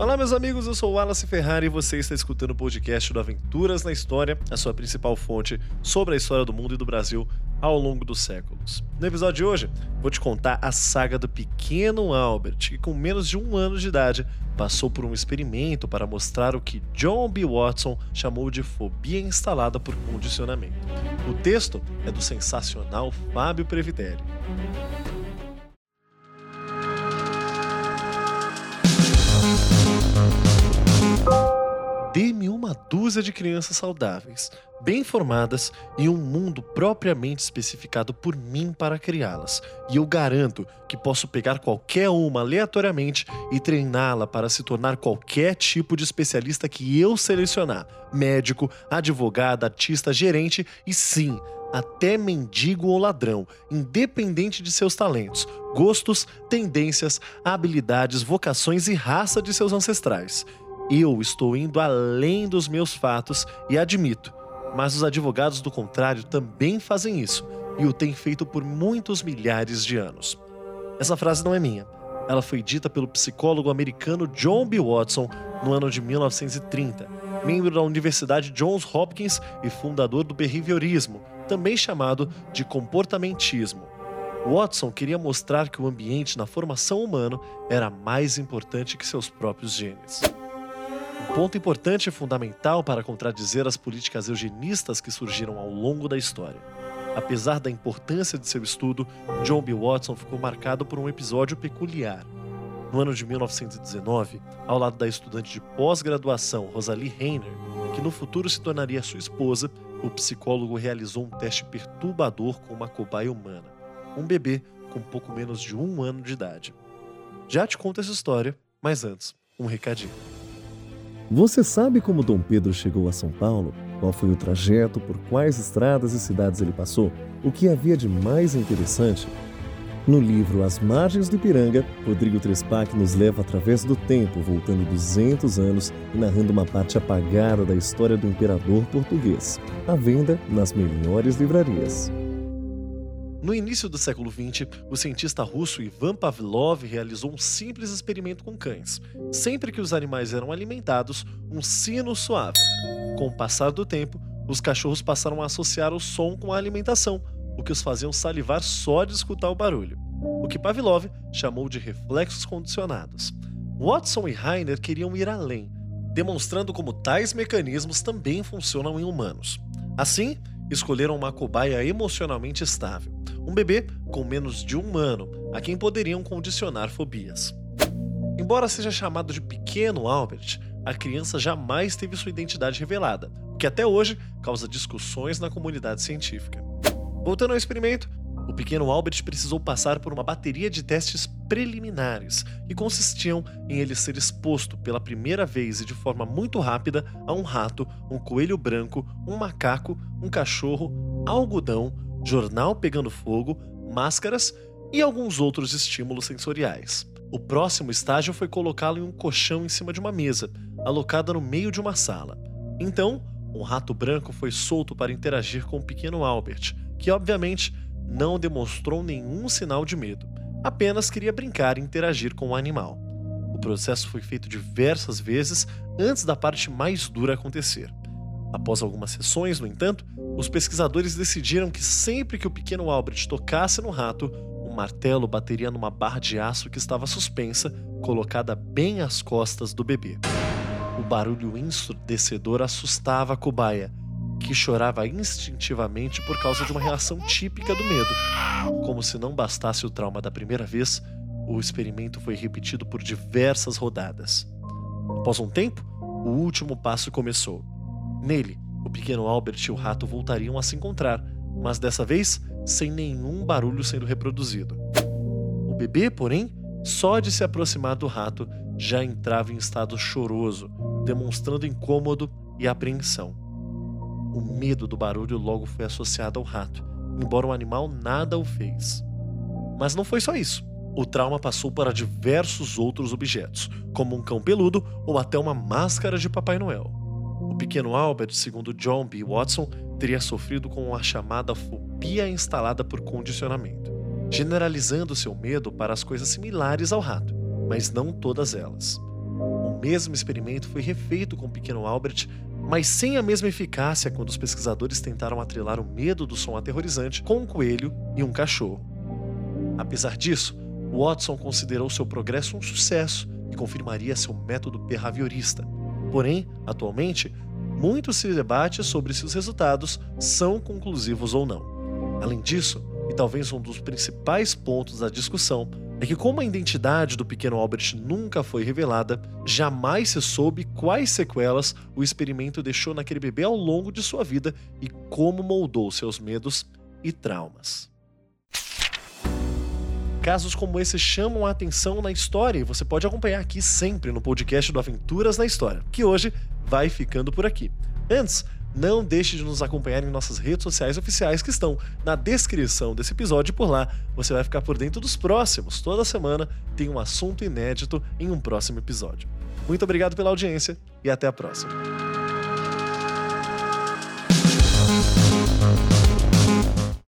Olá, meus amigos, eu sou Wallace Ferrari e você está escutando o podcast do Aventuras na História, a sua principal fonte sobre a história do mundo e do Brasil ao longo dos séculos. No episódio de hoje, vou te contar a saga do pequeno Albert, que com menos de um ano de idade passou por um experimento para mostrar o que John B. Watson chamou de fobia instalada por condicionamento. O texto é do sensacional Fábio Previdelli. Dê-me uma dúzia de crianças saudáveis, bem formadas e um mundo propriamente especificado por mim para criá-las. E eu garanto que posso pegar qualquer uma aleatoriamente e treiná-la para se tornar qualquer tipo de especialista que eu selecionar: médico, advogado, artista, gerente e sim, até mendigo ou ladrão, independente de seus talentos, gostos, tendências, habilidades, vocações e raça de seus ancestrais. Eu estou indo além dos meus fatos e admito, mas os advogados do contrário também fazem isso e o têm feito por muitos milhares de anos. Essa frase não é minha. Ela foi dita pelo psicólogo americano John B. Watson no ano de 1930, membro da Universidade Johns Hopkins e fundador do behaviorismo, também chamado de comportamentismo. Watson queria mostrar que o ambiente na formação humana era mais importante que seus próprios genes. Ponto importante e fundamental para contradizer as políticas eugenistas que surgiram ao longo da história. Apesar da importância de seu estudo, John B. Watson ficou marcado por um episódio peculiar. No ano de 1919, ao lado da estudante de pós-graduação Rosalie Reiner, que no futuro se tornaria sua esposa, o psicólogo realizou um teste perturbador com uma cobaia humana, um bebê com pouco menos de um ano de idade. Já te conto essa história, mas antes, um recadinho. Você sabe como Dom Pedro chegou a São Paulo? Qual foi o trajeto, por quais estradas e cidades ele passou? O que havia de mais interessante? No livro As Margens do Ipiranga, Rodrigo Trespac nos leva através do tempo, voltando 200 anos e narrando uma parte apagada da história do imperador português. À venda nas melhores livrarias. No início do século XX, o cientista russo Ivan Pavlov realizou um simples experimento com cães. Sempre que os animais eram alimentados, um sino soava. Com o passar do tempo, os cachorros passaram a associar o som com a alimentação, o que os faziam salivar só de escutar o barulho. O que Pavlov chamou de reflexos condicionados. Watson e Heiner queriam ir além, demonstrando como tais mecanismos também funcionam em humanos. Assim, escolheram uma cobaia emocionalmente estável, um bebê com menos de um ano, a quem poderiam condicionar fobias. Embora seja chamado de pequeno Albert, a criança jamais teve sua identidade revelada, o que até hoje causa discussões na comunidade científica. Voltando ao experimento, o pequeno Albert precisou passar por uma bateria de testes preliminares, que consistiam em ele ser exposto pela primeira vez e de forma muito rápida a um rato, um coelho branco, um macaco, um cachorro, algodão, jornal pegando fogo, máscaras e alguns outros estímulos sensoriais. O próximo estágio foi colocá-lo em um colchão em cima de uma mesa, alocada no meio de uma sala. Então, um rato branco foi solto para interagir com o pequeno Albert, que obviamente não demonstrou nenhum sinal de medo, apenas queria brincar e interagir com o animal. O processo foi feito diversas vezes antes da parte mais dura acontecer. Após algumas sessões, no entanto, os pesquisadores decidiram que sempre que o pequeno Albert tocasse no rato, um martelo bateria numa barra de aço que estava suspensa, colocada bem às costas do bebê. O barulho ensurdecedor assustava a cobaia, que chorava instintivamente por causa de uma reação típica do medo. Como se não bastasse o trauma da primeira vez, o experimento foi repetido por diversas rodadas. Após um tempo, o último passo começou. Nele, o pequeno Albert e o rato voltariam a se encontrar, mas dessa vez sem nenhum barulho sendo reproduzido. O bebê, porém, só de se aproximar do rato já entrava em estado choroso, demonstrando incômodo e apreensão. O medo do barulho logo foi associado ao rato, embora o animal nada o fez. Mas não foi só isso. O trauma passou para diversos outros objetos, como um cão peludo ou até uma máscara de Papai Noel. O pequeno Albert, segundo John B. Watson, teria sofrido com a chamada fobia instalada por condicionamento, generalizando seu medo para as coisas similares ao rato, mas não todas elas. O mesmo experimento foi refeito com o pequeno Albert, mas sem a mesma eficácia quando os pesquisadores tentaram atrelar o medo do som aterrorizante com um coelho e um cachorro. Apesar disso, Watson considerou seu progresso um sucesso e confirmaria seu método behaviorista. Porém, atualmente, muito se debate sobre se os resultados são conclusivos ou não. Além disso, e talvez um dos principais pontos da discussão, é que, como a identidade do pequeno Albert nunca foi revelada, jamais se soube quais sequelas o experimento deixou naquele bebê ao longo de sua vida e como moldou seus medos e traumas. Casos como esse chamam a atenção na história e você pode acompanhar aqui sempre no podcast do Aventuras na História, que hoje vai ficando por aqui. Antes, não deixe de nos acompanhar em nossas redes sociais oficiais que estão na descrição desse episódio. Por lá você vai ficar por dentro dos próximos. Toda semana tem um assunto inédito em um próximo episódio. Muito obrigado pela audiência e até a próxima.